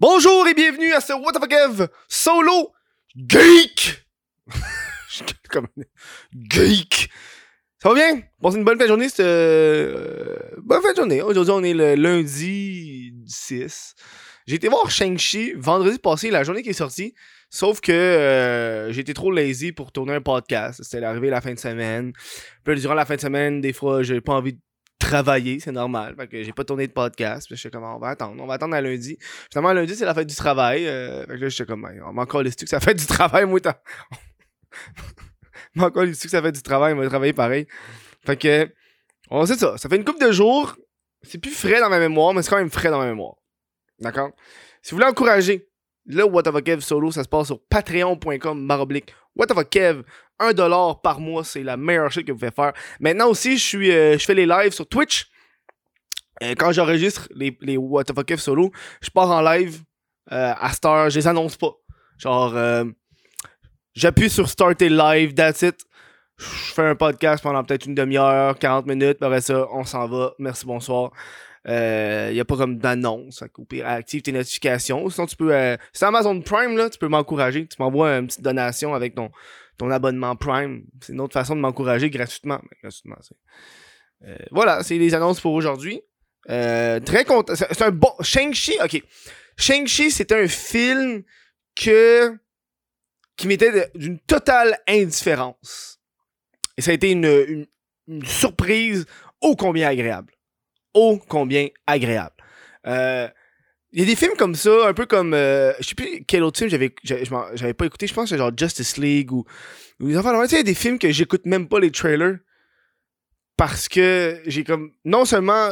Bonjour et bienvenue à ce What the fuck solo geek. Comme geek. Ça va bien? Passez une bonne fin de journée. C'est euh, bonne fin de journée. Aujourd'hui, on est le lundi 6. J'ai été voir Shang-Chi vendredi passé, la journée qui est sortie. Sauf que euh, été trop lazy pour tourner un podcast. C'était arrivé la fin de semaine. Puis durant la fin de semaine, des fois, j'ai pas envie de travailler, c'est normal. Fait que j'ai pas tourné de podcast. Puis je suis comme, on va attendre. On va attendre à lundi. Finalement, lundi, c'est la fête du travail. Euh, fait que là, j'étais comme, ben, on m'a encore les que ça fait du travail, moi, t'as. m'a encore les que ça fait du travail, moi, travailler pareil. Fait que, on sait ça. Ça fait une couple de jours. C'est plus frais dans ma mémoire, mais c'est quand même frais dans ma mémoire. D'accord? Si vous voulez encourager le What of a Kev solo, ça se passe sur patreon.com maroblique. What of a Kev, 1$ par mois, c'est la meilleure chose que vous pouvez faire. Maintenant aussi, je suis euh, je fais les lives sur Twitch. Euh, quand j'enregistre les, les What a Kev solo, je pars en live euh, à Star, je les annonce pas. Genre, j'appuie sur Starter Live, that's it. Je fais un podcast pendant peut-être une demi-heure, 40 minutes, après ça, on s'en va. Merci, bonsoir. Il n'y a pas comme d'annonce. Active tes notifications. Sinon, tu peux. Euh, c'est Amazon Prime, là, tu peux m'encourager. Tu m'envoies une petite donation avec ton, ton abonnement Prime. C'est une autre façon de m'encourager gratuitement. gratuitement euh, voilà, c'est les annonces pour aujourd'hui. très content. C'est un bon. Shang-Chi, ok. Shang-Chi, c'était un film que. qui m'était d'une totale indifférence. Et ça a été une, une surprise ô combien agréable ô combien agréable. Euh, il y a des films comme ça, un peu comme. Euh, je sais plus quel autre film j'avais, j'avais pas écouté. Je pense que genre Justice League ou. ou enfin, il y a des films que j'écoute même pas les trailers. Parce que j'ai comme. Non seulement.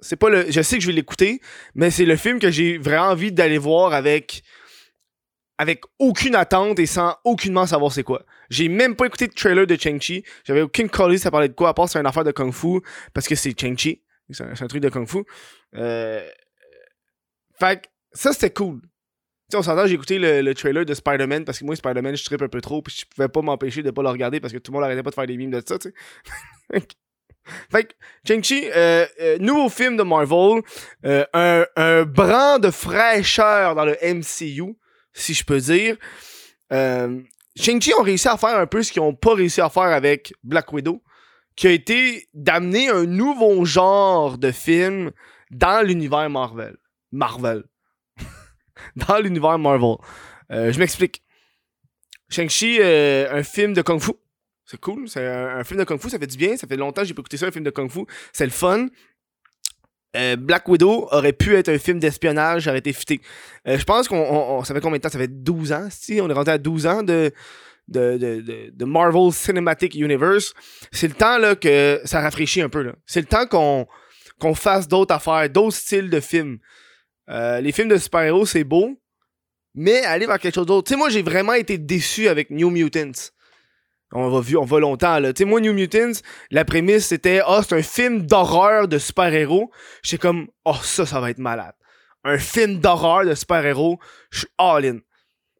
C'est pas le. Je sais que je vais l'écouter, mais c'est le film que j'ai vraiment envie d'aller voir avec. Avec aucune attente et sans aucunement savoir c'est quoi. J'ai même pas écouté le trailer de Chang-Chi. J'avais aucune collée ça parlait de quoi, à part c'est une affaire de Kung Fu, parce que c'est Chang-Chi. C'est un, truc de kung fu. Euh, fait que ça, c'était cool. sais, on s'entend, j'ai écouté le, trailer de Spider-Man parce que moi, Spider-Man, je trippe un peu trop, puis je pouvais pas m'empêcher de pas le regarder parce que tout le monde arrêtait pas de faire des memes de ça, tu sais. fait que, Chang-Chi, euh, euh, nouveau film de Marvel, un, un brin de fraîcheur dans le MCU, si je peux dire. Shang-Chi ont réussi à faire un peu ce qu'ils ont pas réussi à faire avec Black Widow qui a été d'amener un nouveau genre de film dans l'univers Marvel. Marvel. dans l'univers Marvel. Euh, je m'explique. Shang-Chi, euh, un film de Kung Fu. C'est cool. C'est un, film de Kung Fu, ça fait du bien. Ça fait longtemps que j'ai pas écouté ça, un film de Kung Fu. C'est le fun. Euh, Black Widow aurait pu être un film d'espionnage, aurait été fité. je pense qu'on. Ça fait combien de temps? Ça fait 12 ans, si On est rentré à 12 ans de, de, de, Marvel Cinematic Universe, c'est le temps là, que ça rafraîchit un peu. C'est le temps qu'on qu'on fasse d'autres affaires, d'autres styles de films. Euh, les films de super-héros, c'est beau, mais aller vers quelque chose d'autre. Tu sais, moi, j'ai vraiment été déçu avec New Mutants. On va, on va longtemps, là. Tu sais, moi, New Mutants, la prémisse, c'était, ah, oh, c'est un film d'horreur de super-héros. J'étais comme, oh, ça, ça va être malade. Un film d'horreur de super-héros, je suis all-in.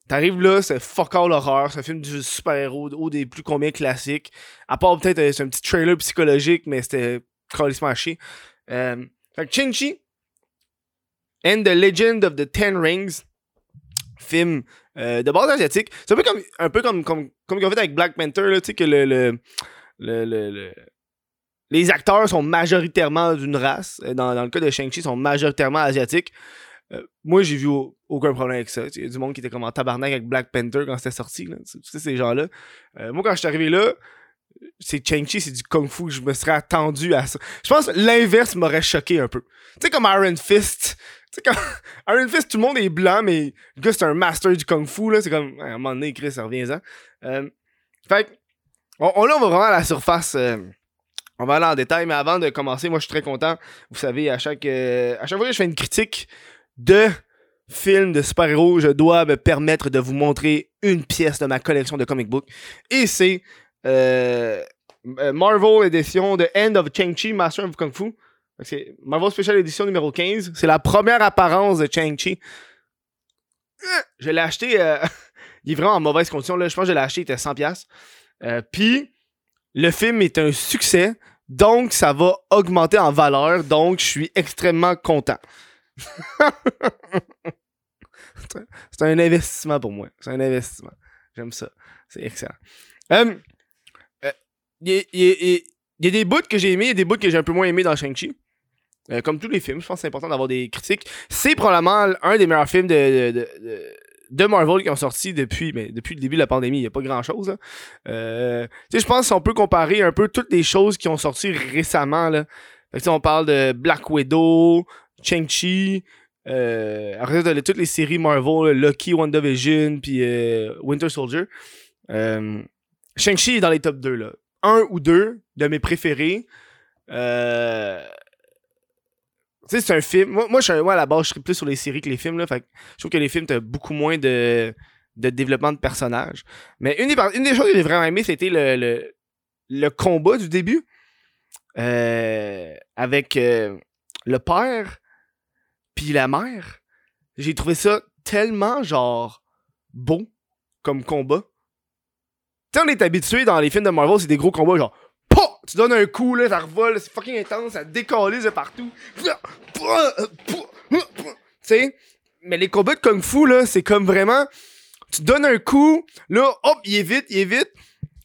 T'arrives là, c'est fuck all horreur, c'est un film du super-héros, ou des plus combien classiques. À part peut-être, euh, c'est un petit trailer psychologique, mais c'était carrément à chier. Euh, fait que Ching-Chi and the Legend of the Ten Rings, film euh, de base asiatique. C'est un peu comme, un peu comme, comme, comme ont fait avec Black Panther, tu sais, que le, le, le, le, les acteurs sont majoritairement d'une race. Dans, dans le cas de Shang-Chi, ils sont majoritairement asiatiques. Euh, moi, j'ai vu aucun problème avec ça. Il y a du monde qui était comme en tabarnak avec Black Panther quand c'était sorti. Là. Tu sais, ces gens-là. Euh, moi, quand je suis arrivé là, c'est Chang-Chi, c'est du Kung Fu. Je me serais attendu à ça. Je pense que l'inverse m'aurait choqué un peu. Tu sais, comme Iron Fist. Tu sais, comme Iron Fist, tout le monde est blanc, mais le gars, c'est un master du Kung Fu. là C'est comme, à un moment donné, Chris, reviens-en. Euh, fait on, là, on va vraiment à la surface. on va aller en détail, mais avant de commencer, moi, je suis très content. Vous savez, à chaque, à chaque fois que je fais une critique de films de super-héros, je dois me permettre de vous montrer une pièce de ma collection de comic books. Et c'est euh, euh, Marvel Edition de End of Chang-Chi, Master of Kung Fu. C'est Marvel Special Edition numéro 15. C'est la première apparence de Chang-Chi. Je l'ai acheté. Euh, il est vraiment en mauvaise condition. Là. Je pense que je l'ai acheté, il était 100$. Puis, le film est un succès. Donc, ça va augmenter en valeur. Donc, je suis extrêmement content. c'est un investissement pour moi. C'est un investissement. J'aime ça. C'est excellent. Il y, a des bouts que j'ai aimés, il y a des bouts que j'ai un peu moins aimés dans Shang-Chi. Euh, comme tous les films, je pense que c'est important d'avoir des critiques. C'est probablement un des meilleurs films de, de, de, Marvel qui ont sorti depuis, mais depuis le début de la pandémie. Il n'y a pas grand chose. Euh, je pense qu'on peut comparer un peu toutes les choses qui ont sorti récemment. Là. Fait on parle de Black Widow, Shang-Chi, euh, après de toutes les séries Marvel, Lucky, WandaVision, puis euh, Winter Soldier. Euh, Shang-Chi est dans les top 2. Là. Un ou deux de mes préférés. Euh, tu sais, c'est un film. Moi, moi, à la base, je serais plus sur les séries que les films. Là, je trouve que les films, t'as beaucoup moins de, de développement de personnages. Mais une des, choses que j'ai vraiment aimé, c'était le, le, le, combat du début. Euh, avec euh, le père puis la mère. J'ai trouvé ça tellement, genre, beau comme combat. Tu sais, on est habitué dans les films de Marvel, c'est des gros combats, genre, tu donnes un coup, là, ça revole, c'est fucking intense, ça décalise de partout. Tu sais? Mais les combats de Kung Fu, là, c'est comme vraiment. Tu donnes un coup, là, hop, il est vite, il est vite.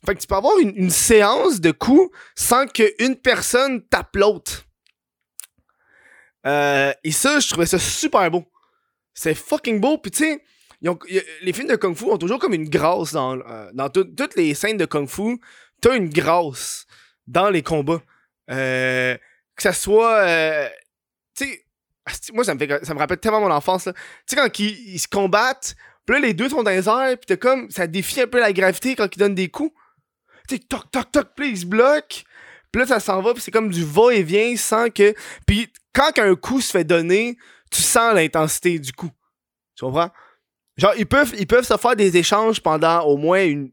Fait que tu peux avoir une, séance de coups sans qu'une personne tape l'autre. Euh, et ça, je trouvais ça super beau. C'est fucking beau. Puis tu sais, les films de Kung Fu ont toujours comme une grâce dans, euh, toutes les scènes de Kung Fu. T'as une grâce dans les combats. Euh, que ça soit. Euh, tu sais, moi, ça me, fait, ça me rappelle tellement mon enfance. Tu sais, quand ils, se combattent, puis là, les deux sont dans les airs, puis t'as comme. Ça défie un peu la gravité quand ils donnent des coups. Tu sais, toc, toc, toc, puis ils se bloquent. Puis là, ça s'en va, puis c'est comme du va-et-vient sans que. Puis quand un coup se fait donner, tu sens l'intensité du coup. Tu comprends? Genre, ils peuvent, ils peuvent se faire des échanges pendant au moins une,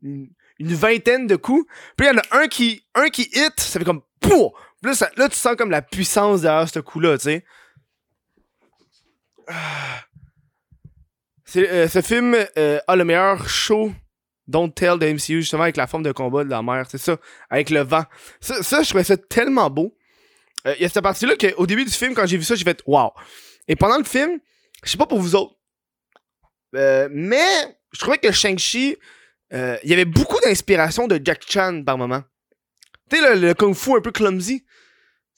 une vingtaine de coups. Puis il y en a un qui, un qui hit, ça fait comme POUM! Là, là, tu sens comme la puissance derrière ce coup-là, tu sais. Euh, ce film euh, a le meilleur show Don't Tell de MCU, justement, avec la forme de combat de la mer, c'est ça, avec le vent. Ça, ça, je trouvais ça tellement beau. Euh, il y a cette partie-là qu'au début du film, quand j'ai vu ça, j'ai fait Wow! Et pendant le film, je sais pas pour vous autres, mais je trouvais que Shang-Chi euh, il y avait beaucoup d'inspiration de Jack Chan par moment. Tu sais, le, kung fu un peu clumsy.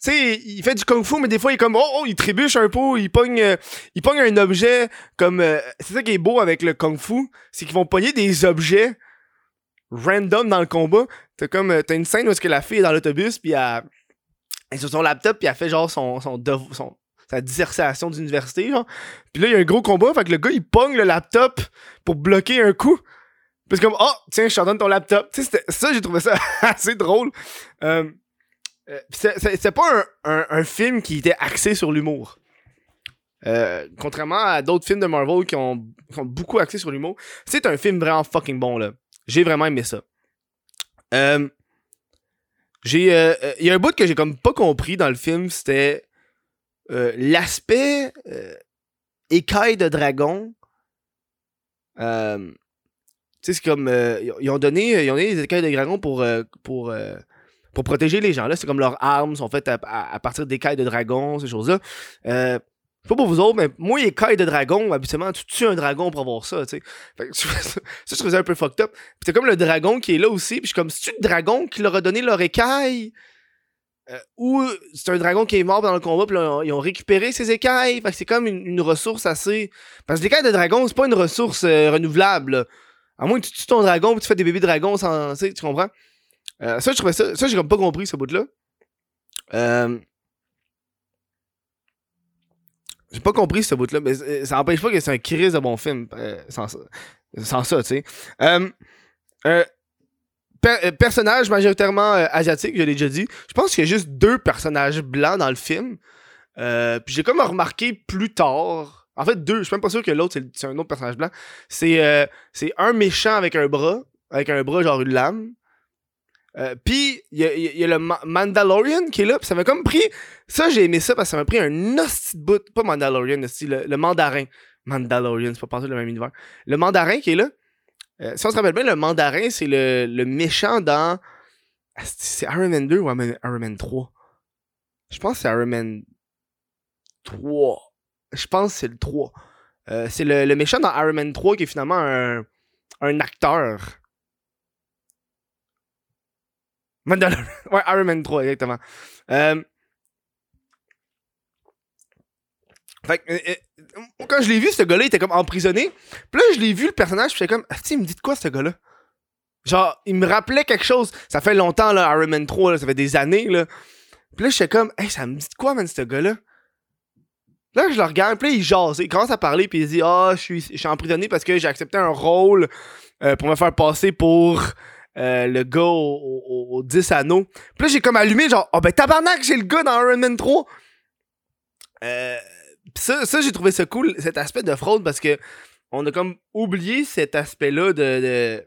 Tu sais, il fait du kung fu, mais des fois, il est comme, oh, oh il trébuche un peu, il pogne, euh, il pogne un objet comme. Euh, c'est ça qui est beau avec le kung fu, c'est qu'ils vont pogner des objets random dans le combat. T'as comme, t'as une scène où est-ce que la fille est dans l'autobus, puis elle, est sur son laptop, puis elle fait genre son, son, son sa dissertation d'université, genre. Puis là, il y a un gros combat, fait que le gars, il pogne le laptop pour bloquer un coup. Puis comme, oh, tiens, je te donne ton laptop. Tu sais, ça, j'ai trouvé ça assez drôle. Euh, euh c'est pas un, un, film qui était axé sur l'humour. Euh, contrairement à d'autres films de Marvel qui ont, ont beaucoup axé sur l'humour, c'est un film vraiment fucking bon, là. J'ai vraiment aimé ça. Euh, j'ai. Il y a un bout que j'ai comme pas compris dans le film, c'était l'aspect écaille de dragon. Euh, sais, c'est comme. Euh, ils, ont donné, ils ont donné des écailles de dragon pour, euh, pour, euh, pour protéger les gens. Là, c'est comme leurs armes sont faites à, partir d'écailles de dragon, ces choses-là. Euh, pas pour vous autres, mais moi, les écailles de dragon, habituellement, tu tues un dragon pour avoir ça, tu sais. ça, je trouvais ça un peu fucked up. Puis c'est comme le dragon qui est là aussi, puis je suis comme, c'est-tu le dragon qui leur a donné leur écaille? Ou c'est un dragon qui est mort dans le combat, puis ils ont récupéré ses écailles. Fait que c'est comme une, ressource assez. Parce que l'écaille de dragon, c'est pas une ressource renouvelable. À moins que tu tues ton dragon et tu fais des bébés dragons. Tu comprends? Euh, ça, je trouvais ça. Ça, j'ai comme pas compris ce bout-là. Euh, j'ai pas compris ce bout-là, mais ça n'empêche pas que c'est un crise de bon film euh, sans, sans, ça, tu sais. Personnage majoritairement asiatique, je l'ai déjà dit. Je pense qu'il y a juste deux personnages blancs dans le film. puis j'ai comme remarqué plus tard en fait, deux. Je suis même pas sûr que l'autre, c'est un autre personnage blanc. C'est euh, un méchant avec un bras. Avec un bras, genre une lame. Euh, puis, il y a, le Mandalorian qui est là. Ça m'a comme pris. Ça, j'ai aimé ça parce que ça m'a pris un hostie de. Pas Mandalorian, le, le mandarin. Mandalorian, c'est pas pensé le même univers. Le mandarin qui est là. Euh, si on se rappelle bien, le mandarin, c'est le, le méchant dans. C'est Iron Man 2 ou Iron Man 3 Je pense que c'est Iron Man 3 je pense que c'est le 3. Euh, c'est le, le méchant dans Iron Man 3 qui est finalement un, un acteur. Mandalorian. Ouais, Iron Man 3, exactement. Euh, Fait que, quand je l'ai vu, ce gars-là, il était comme emprisonné. Puis là, je l'ai vu, le personnage, j'étais comme, ah, il me dit de quoi, ce gars-là? Genre, il me rappelait quelque chose. Ça fait longtemps, là, Iron Man 3, là, ça fait des années, là. Puis là, j'étais comme, hey, ça me dit de quoi, man, ce gars-là? Là, je le regarde, puis là, il jase. Il commence à parler, puis il dit, ah, je suis, je suis emprisonné parce que j'ai accepté un rôle euh, pour me faire passer pour euh, le gars au, 10 anneaux. Puis là, j'ai comme allumé, genre, oh ben tabarnak, j'ai le gars dans Iron Man 3. Euh, ça, ça j'ai trouvé ça cool, cet aspect de fraude, parce que on a comme oublié cet aspect-là de,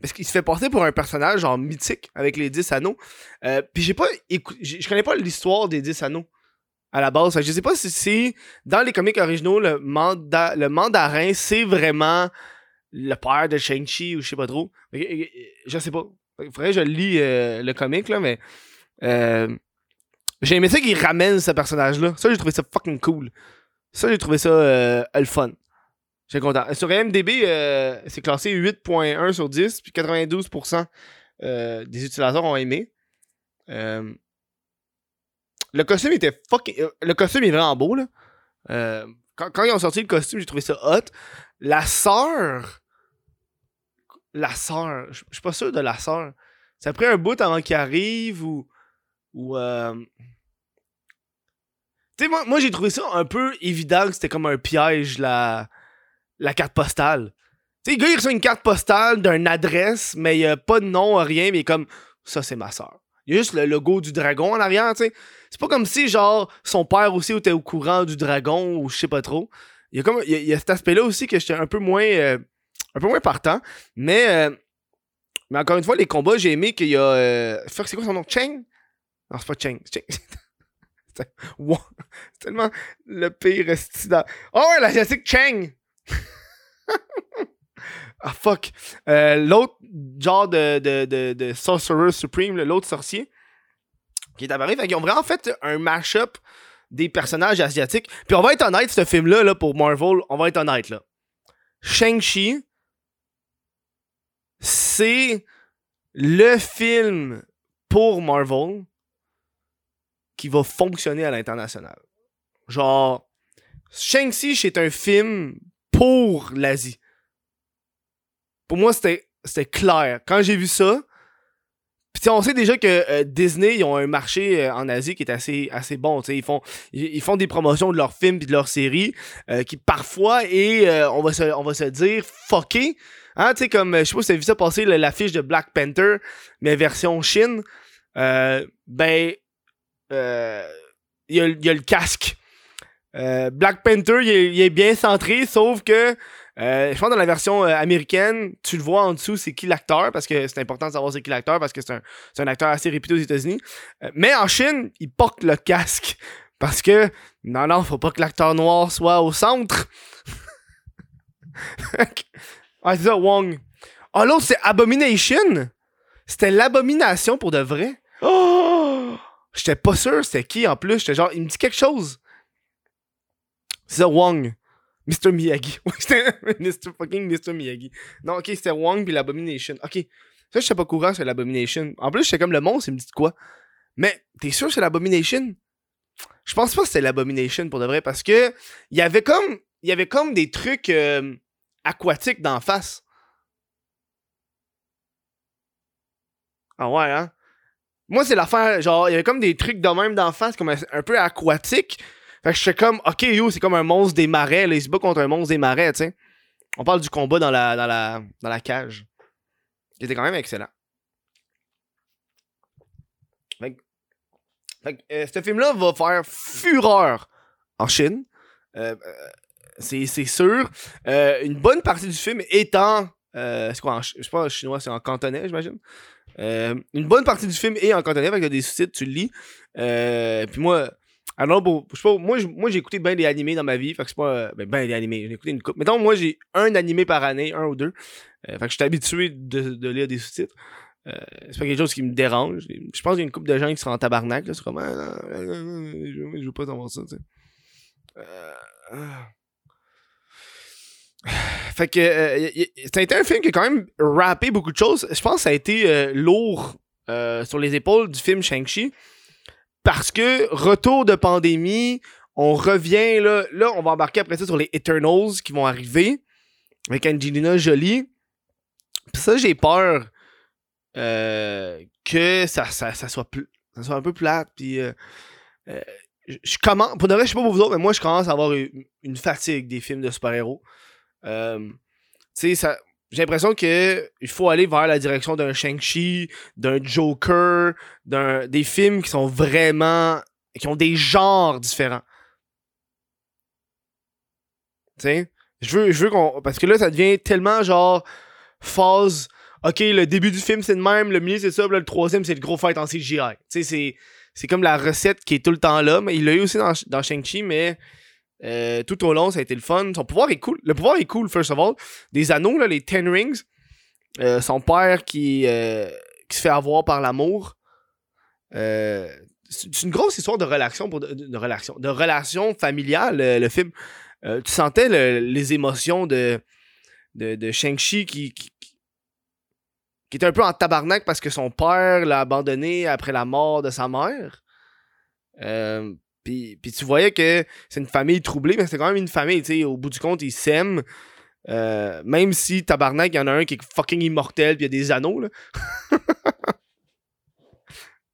Parce qu'il se fait passer pour un personnage genre mythique avec les 10 anneaux. Euh, puis j'ai pas Je connais pas l'histoire des 10 anneaux à la base. Je sais pas si dans les comics originaux, le, manda, le mandarin, c'est vraiment le père de Shang-Chi ou je sais pas trop. Je sais pas. Faudrait que je lis euh, le comic, là, mais. Euh, j'ai aimé ça qu'il ramène ce personnage-là. Ça, j'ai trouvé ça fucking cool. Ça, j'ai trouvé ça euh, le fun. J'ai content. Sur IMDB, euh, c'est classé 8.1 sur 10, puis 92% euh, des utilisateurs ont aimé. le costume était fucking. Le costume est vraiment beau, là. Quand, quand, ils ont sorti le costume, j'ai trouvé ça hot. La sœur. La sœur. Je suis pas sûr de la sœur. Ça a pris un bout avant qu'il arrive ou. Ou. Tu sais, moi, moi j'ai trouvé ça un peu évident que c'était comme un piège, la, la carte postale. Tu sais, le gars, il reçoit une carte postale d'une adresse, mais il n'y a pas de nom, rien, mais comme ça, c'est ma soeur. Il y a juste le logo du dragon en arrière, tu sais. C'est pas comme si, genre, son père aussi était au courant du dragon ou je sais pas trop. Il y a, comme, y cet aspect-là aussi que j'étais un peu moins. Euh, un peu moins partant. Mais. Euh, mais encore une fois, les combats, j'ai aimé qu'il y a. Euh, c'est quoi son nom? Cheng? Non, c'est pas Cheng. Cheng. C'est tellement le pire style. Oh ouais, la Jessica Chang! ah fuck. Euh, l'autre genre de, de, de, Sorcerer Supreme, l'autre sorcier, qui est apparu. Fait ont vraiment fait un mash-up des personnages asiatiques. Puis on va être honnête, ce film-là, là, pour Marvel, on va être honnête, là. Shang-Chi, c'est le film pour Marvel qui va fonctionner à l'international. Genre, Shang-Chi, c'est un film pour l'Asie. Pour moi, c'était, clair. Quand j'ai vu ça, puis on sait déjà que euh, Disney, ils ont un marché euh, en Asie qui est assez, bon. Ils font, des promotions de leurs films et de leurs séries euh, qui parfois et on, va se, on va se dire fucké. Hein, tu sais, comme, je sais pas si t'as vu ça passer, l'affiche de Black Panther, mais version Chine. ben, euh, il y, a, le casque. Euh, Black Panther, il est, bien centré, sauf que euh, je pense dans la version américaine, tu le vois en dessous, c'est qui l'acteur, parce que c'est important de savoir c'est qui l'acteur, parce que c'est un, acteur assez réputé aux États-Unis. mais en Chine, il porte le casque. Parce que, non, non, faut pas que l'acteur noir soit au centre. ah, c'est ça, Wong. Ah, l'autre, c'est Abomination. C'était l'abomination pour de vrai. Oh! J'étais pas sûr c'était qui en plus. J'étais genre, il me dit quelque chose. C'est Wong. Mr. Miyagi. Mr. fucking Mr. Miyagi. Non, ok, c'était Wong puis l'Abomination. Ok. Ça, je sais pas courant sur l'Abomination. En plus, j'étais comme le monstre, il me dit quoi? Mais, t'es sûr c'est l'Abomination? Je pense pas que c'était l'Abomination pour de vrai parce que il y avait comme il y avait comme des trucs euh, aquatiques d'en face. Ah ouais, hein? Moi, c'est l'affaire, genre, il y avait comme des trucs de même d'en face, comme un, peu aquatique. Fait que je comme, ok, yo, c'est comme un monstre des marais, là, il se bat contre un monstre des marais, tu sais. On parle du combat dans la, dans la, dans la cage. C'était quand même excellent. Fait que, fait que euh, ce film-là va faire fureur en Chine. Euh, euh c'est sûr. Une bonne partie du film étant. c'est quoi, je sais pas, en chinois, c'est en cantonais, j'imagine. Euh, une bonne partie du film est en cantonais avec des sous-titres, tu le lis. Euh, puis moi, alors bon, je sais pas, moi, moi j'ai écouté bien des animés dans ma vie, fait que c'est pas. Ben, ben des animés, j'ai écouté une coupe. Mettons, moi j'ai un animé par année, un ou deux. Euh, fait que je suis habitué de, lire des sous-titres. c'est pas quelque chose qui me dérange. Je pense qu'il y a une couple de gens qui sont en tabarnak, là. C'est comme. Ah, je, veux pas t'en voir ça, sais. Fait que ça a été un film qui a quand même rappé beaucoup de choses. Je pense que ça a été euh, lourd euh, sur les épaules du film Shang-Chi. Parce que retour de pandémie, on revient là, là, on va embarquer après ça sur les Eternals qui vont arriver avec Angelina Jolie. Puis ça, j'ai peur euh, que ça, ça, soit ça soit un peu plate. Puis je commence, pour de je sais pas pour vous autres, mais moi, je commence à avoir une, une fatigue des films de super-héros. Euh, tu sais. J'ai l'impression que il faut aller vers la direction d'un Shang-Chi, d'un Joker, d'un des films qui sont vraiment qui ont des genres différents. Tu sais, je veux veux qu'on parce que là ça devient tellement genre phase OK, le début du film c'est le même, le milieu c'est ça, le troisième c'est le gros fight en CGI. Tu sais c'est c'est comme la recette qui est tout le temps là, mais il l'a eu aussi dans, dans Shang-Chi mais euh, tout au long, ça a été le fun. Son pouvoir est cool. Le pouvoir est cool, first of all. Des anneaux, là, les Ten Rings. Euh, son père qui, euh, qui se fait avoir par l'amour. C'est une grosse histoire de relation, de, de- relation, familiale, le, film. Tu sentais le- les émotions de, de, Shang-Chi qui, qui, était un peu en tabarnak parce que son père l'a abandonné après la mort de sa mère. Puis, puis tu voyais que c'est une famille troublée, mais c'est quand même une famille, tu sais. Au bout du compte, ils s'aiment. Euh, même si tabarnak, il y en a un qui est fucking immortel, puis il y a des anneaux, là. tu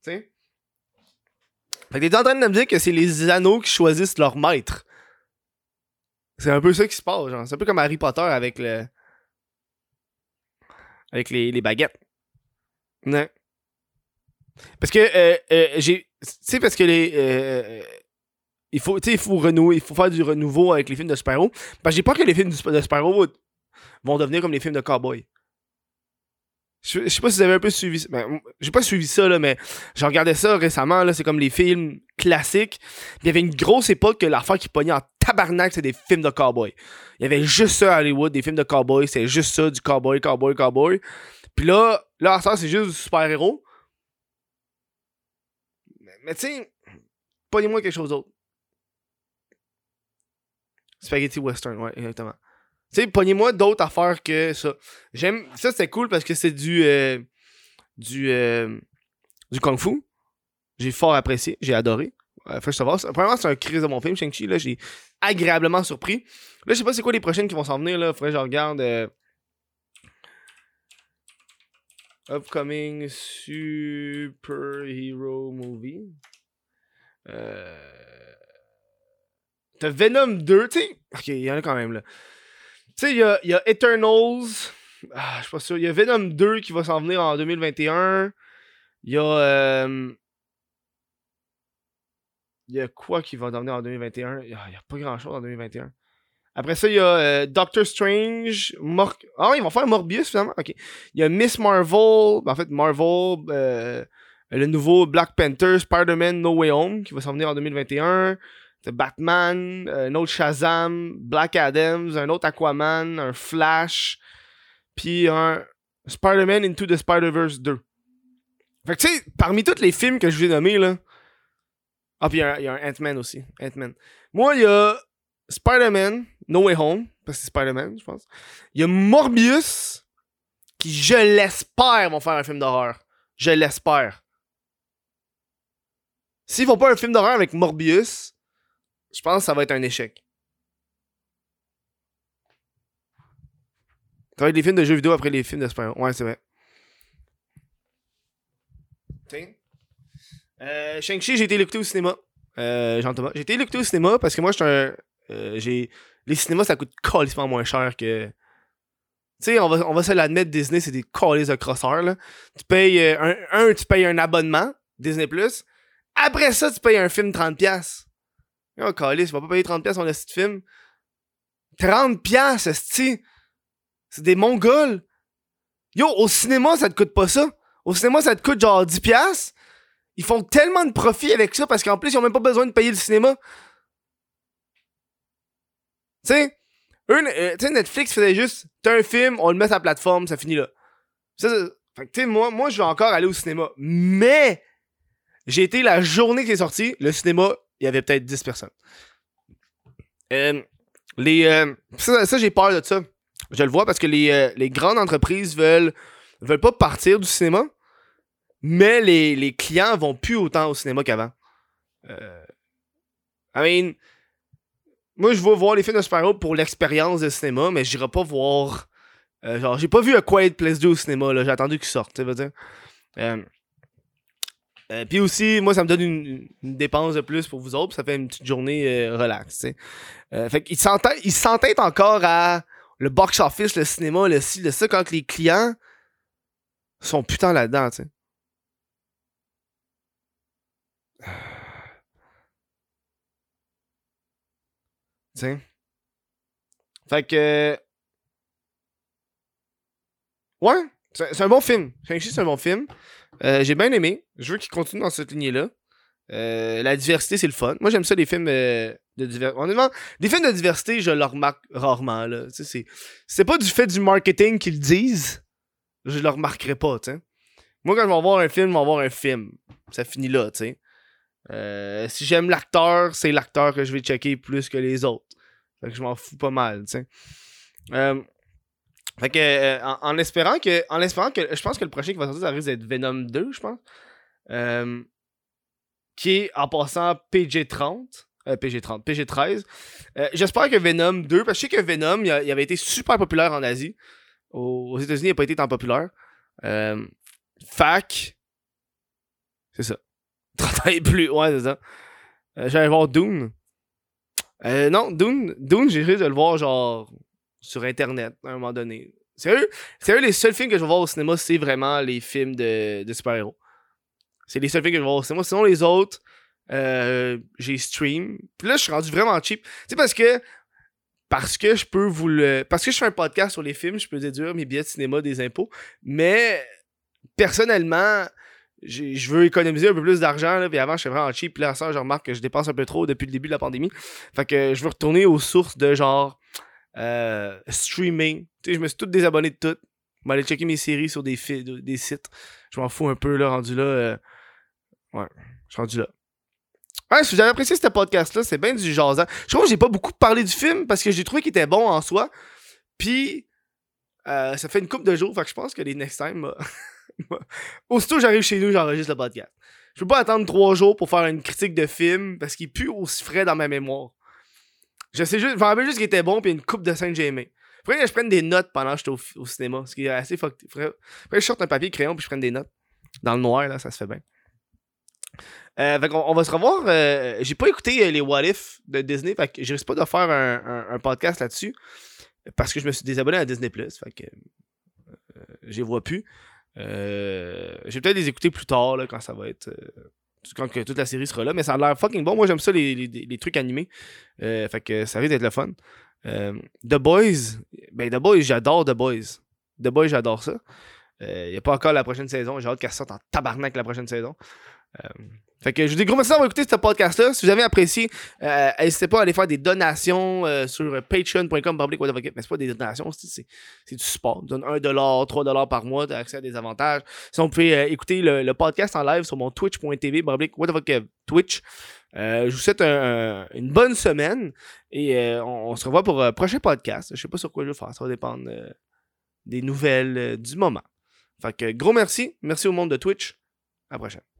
sais? Fait que t'es en train de me dire que c'est les anneaux qui choisissent leur maître. C'est un peu ça qui se passe, genre. C'est un peu comme Harry Potter avec le. Avec les, baguettes. Ouais. Parce que euh, euh, j'ai. Tu sais, parce que les. Il faut, il faut renouer, il faut faire du renouveau avec les films de super-héros. Parce que j'ai peur que les films de super- de super-héros vont devenir comme les films de cowboy. Je, je sais pas si vous avez un peu suivi ça. Ben, j'ai pas suivi ça, là, mais j'ai regardé ça récemment, là. C'est comme les films classiques. Il y avait une grosse époque que l'affaire qui pognait en tabarnak, c'est des films de cowboy. Il y avait juste ça à Hollywood, des films de cowboy. C'est juste ça, du cowboy, cowboy, cowboy. Puis là, là, ça, c'est juste du super-héros. Mais, mais tu sais, pognez-moi quelque chose d'autre. Spaghetti western, ouais, exactement. Tu sais, pognez-moi d'autres affaires que ça. J'aime. Ça, c'est cool parce que c'est du. euh, du. euh, du kung fu. J'ai fort apprécié. J'ai adoré. Euh, first of premièrement, c'est un crise de mon film, Shang-Chi. Là, j'ai agréablement surpris. Là, je sais pas c'est quoi les prochaines qui vont s'en venir. Là. Faudrait que je regarde. euh, Upcoming superhero movie. Venom 2, tu sais. Ok, il y en a quand même là. Tu sais, il y a, Eternals. Ah, je suis pas sûr. Il y a Venom 2 qui va s'en venir en 2021. Il y a. euh, Il y a quoi qui va s'en venir en 2021 Il y a, a pas grand chose en 2021. Après ça, il y a euh, Doctor Strange. Ah, ils vont faire Morbius finalement. Ok. Il y a Miss Marvel. ben, en fait, Marvel. euh, le nouveau Black Panther, Spider-Man No Way Home qui va s'en venir en 2021. Batman, un autre Shazam, Black Adams, un autre Aquaman, un Flash, puis un Spider-Man Into the Spider-Verse 2. Fait que tu sais, parmi tous les films que je vous ai nommés, là. Ah, puis il y a un- il y, a un Ant-Man aussi. Ant-Man. Moi, il y a Spider-Man, No Way Home, parce que c'est Spider-Man, je pense. Il y a Morbius, qui, je l'espère, vont faire un film d'horreur. Je l'espère. S'ils font pas un film d'horreur avec Morbius, je pense que ça va être un échec. Ça va être des films de jeux vidéo après les films de super Ouais, c'est vrai. Euh, Shang-Chi, j'ai été l'écouter au cinéma. Euh, Jean-Thomas. J'ai été l'écouter au cinéma parce que moi, je un. euh. Les cinémas, ça coûte calissement moins cher que. Tu sais, on va, on va se l'admettre, Disney, c'est des calices de crosseurs, là. Tu payes. euh, un, un, tu payes un abonnement, Disney. Après ça, tu payes un film 30$. Oh, calice, tu vas pas payer 30$ sur le site film. 30$, esti? C'est des mongols? Yo, au cinéma, ça te coûte pas ça? Au cinéma, ça te coûte genre 10$. Ils font tellement de profit avec ça parce qu'en plus, ils ont même pas besoin de payer le cinéma. Tu sais, euh, Netflix faisait juste, t'as un film, on le met sur la plateforme, ça finit là. Ça- fait que, tu sais, moi, moi, je vais encore aller au cinéma. Mais, j'ai été la journée que c'est sorti, le cinéma, il y avait peut-être 10 personnes. Euh, les, euh, ça, j'ai peur de ça. Je le vois parce que les, euh, les grandes entreprises veulent, veulent pas partir du cinéma, mais les, les clients vont plus autant au cinéma qu'avant. I mean, moi, je vais voir les films de super pour l'expérience de cinéma, mais j'irai pas voir. Genre, j'ai pas vu A Quiet Place 2 au cinéma, là. J'ai attendu qu'il sorte, tu veux dire. Euh, puis aussi, moi, ça me donne une, dépense de plus pour vous autres. Ça fait une petite journée euh, relax. Euh, fait qu'ils s'entêtent encore à le box-office, le cinéma, le ci, le ça, quand les clients sont putain là-dedans. T'sais. Fait que. Ouais, c'est un bon film. c'est un bon film. Euh, j'ai bien aimé. Je veux qu'il continue dans cette lignée-là. Euh, la diversité, c'est le fun. Moi, j'aime ça, les films euh, de diversité. Honnêtement, des films de diversité, je le remarque rarement. Là. C'est pas du fait du marketing qu'ils disent. Je le remarquerai pas. T'sais. Moi, quand je vais voir un film, je vais voir un film. Ça finit là. T'sais. Si j'aime l'acteur, c'est l'acteur que je vais checker plus que les autres. Fait que je m'en fous pas mal, tu sais. Euh, fait que, euh, en, espérant que, en espérant que, je pense que le prochain qui va sortir, ça risque d'être Venom 2, je pense. Euh, qui est, en passant, PG-30. PG-30, PG-13. J'espère que Venom 2, parce que je sais que Venom, il, avait été super populaire en Asie. Aux, États-Unis, il n'a pas été tant populaire. fac. C'est ça. 30 plus, ouais, c'est ça. J'allais voir Dune. Euh, non, Dune, Dune j'ai risque de le voir genre sur internet à un moment donné. Sérieux, eux les seuls films que je vais voir au cinéma, c'est vraiment les films de, de super-héros. C'est les seuls films que je vais voir au cinéma. Sinon, les autres, euh, j'ai stream. Puis là, je suis rendu vraiment cheap. Tu parce que parce que je peux vous le. Parce que je fais un podcast sur les films, je peux déduire mes billets de cinéma des impôts. Mais personnellement, je veux économiser un peu plus d'argent puis avant j'étais vraiment cheap puis là ça je remarque que je dépense un peu trop depuis le début de la pandémie fait que je veux retourner aux sources de genre euh, streaming tu sais je me suis tout désabonné de tout je aller checker mes séries sur des, sites je m'en fous un peu là rendu là euh, ouais je suis rendu là Ouais, si vous avez apprécié ce podcast-là, c'est bien du jasant. Je trouve que j'ai pas beaucoup parlé du film parce que j'ai trouvé qu'il était bon en soi. Puis, euh, ça fait une coupe de jours, fait que je pense que les next time, Aussitôt j'arrive chez nous, j'enregistre le podcast. Je peux pas attendre trois jours pour faire une critique de film parce qu'il plus aussi frais dans ma mémoire. Je sais juste, je me rappelle juste qu'il était bon puis une coupe de scène j'ai aimé. Faudrait que je prenne des notes pendant que j'étais au, cinéma, ce qui est assez fuck. Faudrait, que je sorte un papier crayon puis je prenne des notes. Dans le noir, là, ça se fait bien. Euh, fait on, va se revoir. Euh, j'ai pas écouté euh, les What If de Disney, fait que je risque pas de faire un, podcast là-dessus parce que je me suis désabonné à Disney Plus, fait que euh, vois plus. Je vais peut-être les écouter plus tard, là, quand ça va être. Quand que toute la série sera là. Mais ça a l'air fucking bon. Moi, j'aime ça, les, les, trucs animés. Euh, fait que ça risque d'être le fun. The Boys. Ben, The Boys, j'adore The Boys. The Boys, j'adore ça. Il n'y a pas encore la prochaine saison. J'ai hâte qu'elle sorte en tabarnak la prochaine saison. Fait que je vous dis gros merci d'avoir écouté ce podcast-là. Si vous avez apprécié, euh, n'hésitez pas à aller faire des donations euh, sur patreon.com Mais c'est pas des donations, c'est, du support. Donne 1$, 3$ par mois, tu as accès à des avantages. Sinon, vous pouvez euh, écouter le, podcast en live sur mon twitch.tv, Twitch. je vous souhaite une bonne semaine et on, se revoit pour un prochain podcast. Je sais pas sur quoi je vais faire, ça va dépendre des nouvelles du moment. Fait que gros merci. Merci au monde de Twitch. À la prochaine.